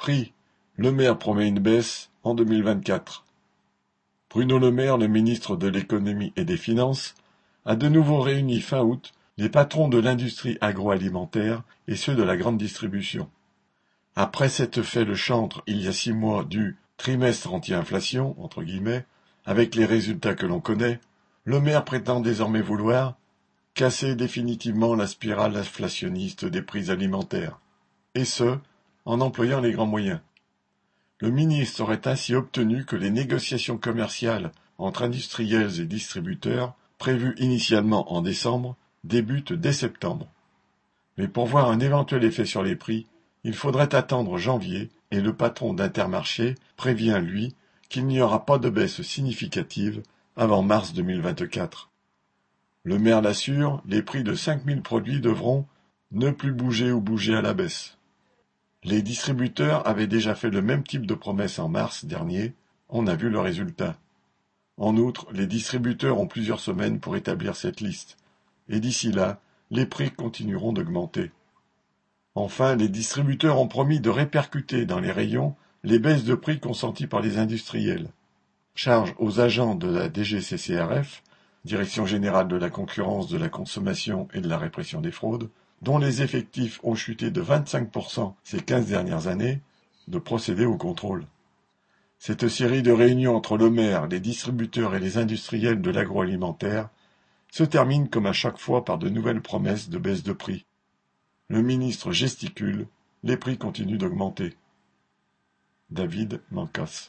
Prix: Le Maire promet une baisse en 2024. Bruno Le Maire, le ministre de l'Économie et des Finances, a de nouveau réuni fin août les patrons de l'industrie agroalimentaire et ceux de la grande distribution. Après s'être fait le chantre il y a six mois du trimestre anti-inflation, entre guillemets, avec les résultats que l'on connaît, le maire prétend désormais vouloir casser définitivement la spirale inflationniste des prix alimentaires, et ce, en employant les grands moyens. Le ministre aurait ainsi obtenu que les négociations commerciales entre industriels et distributeurs, prévues initialement en décembre, débutent dès septembre. Mais pour voir un éventuel effet sur les prix, il faudrait attendre janvier et le patron d'Intermarché prévient, lui, qu'il n'y aura pas de baisse significative avant mars 2024. Le maire l'assure, les prix de 5000 produits devront ne plus bouger ou bouger à la baisse. Les distributeurs avaient déjà fait le même type de promesse en mars dernier, on a vu le résultat. En outre, les distributeurs ont plusieurs semaines pour établir cette liste, et d'ici là, les prix continueront d'augmenter. Enfin, les distributeurs ont promis de répercuter dans les rayons les baisses de prix consenties par les industriels. Charge aux agents de la DGCCRF, Direction générale de la concurrence, de la consommation et de la répression des fraudes, dont les effectifs ont chuté de 25% ces quinze dernières années, de procéder au contrôle. Cette série de réunions entre le maire, les distributeurs et les industriels de l'agroalimentaire se termine comme à chaque fois par de nouvelles promesses de baisse de prix. Le ministre gesticule, les prix continuent d'augmenter. David Mancas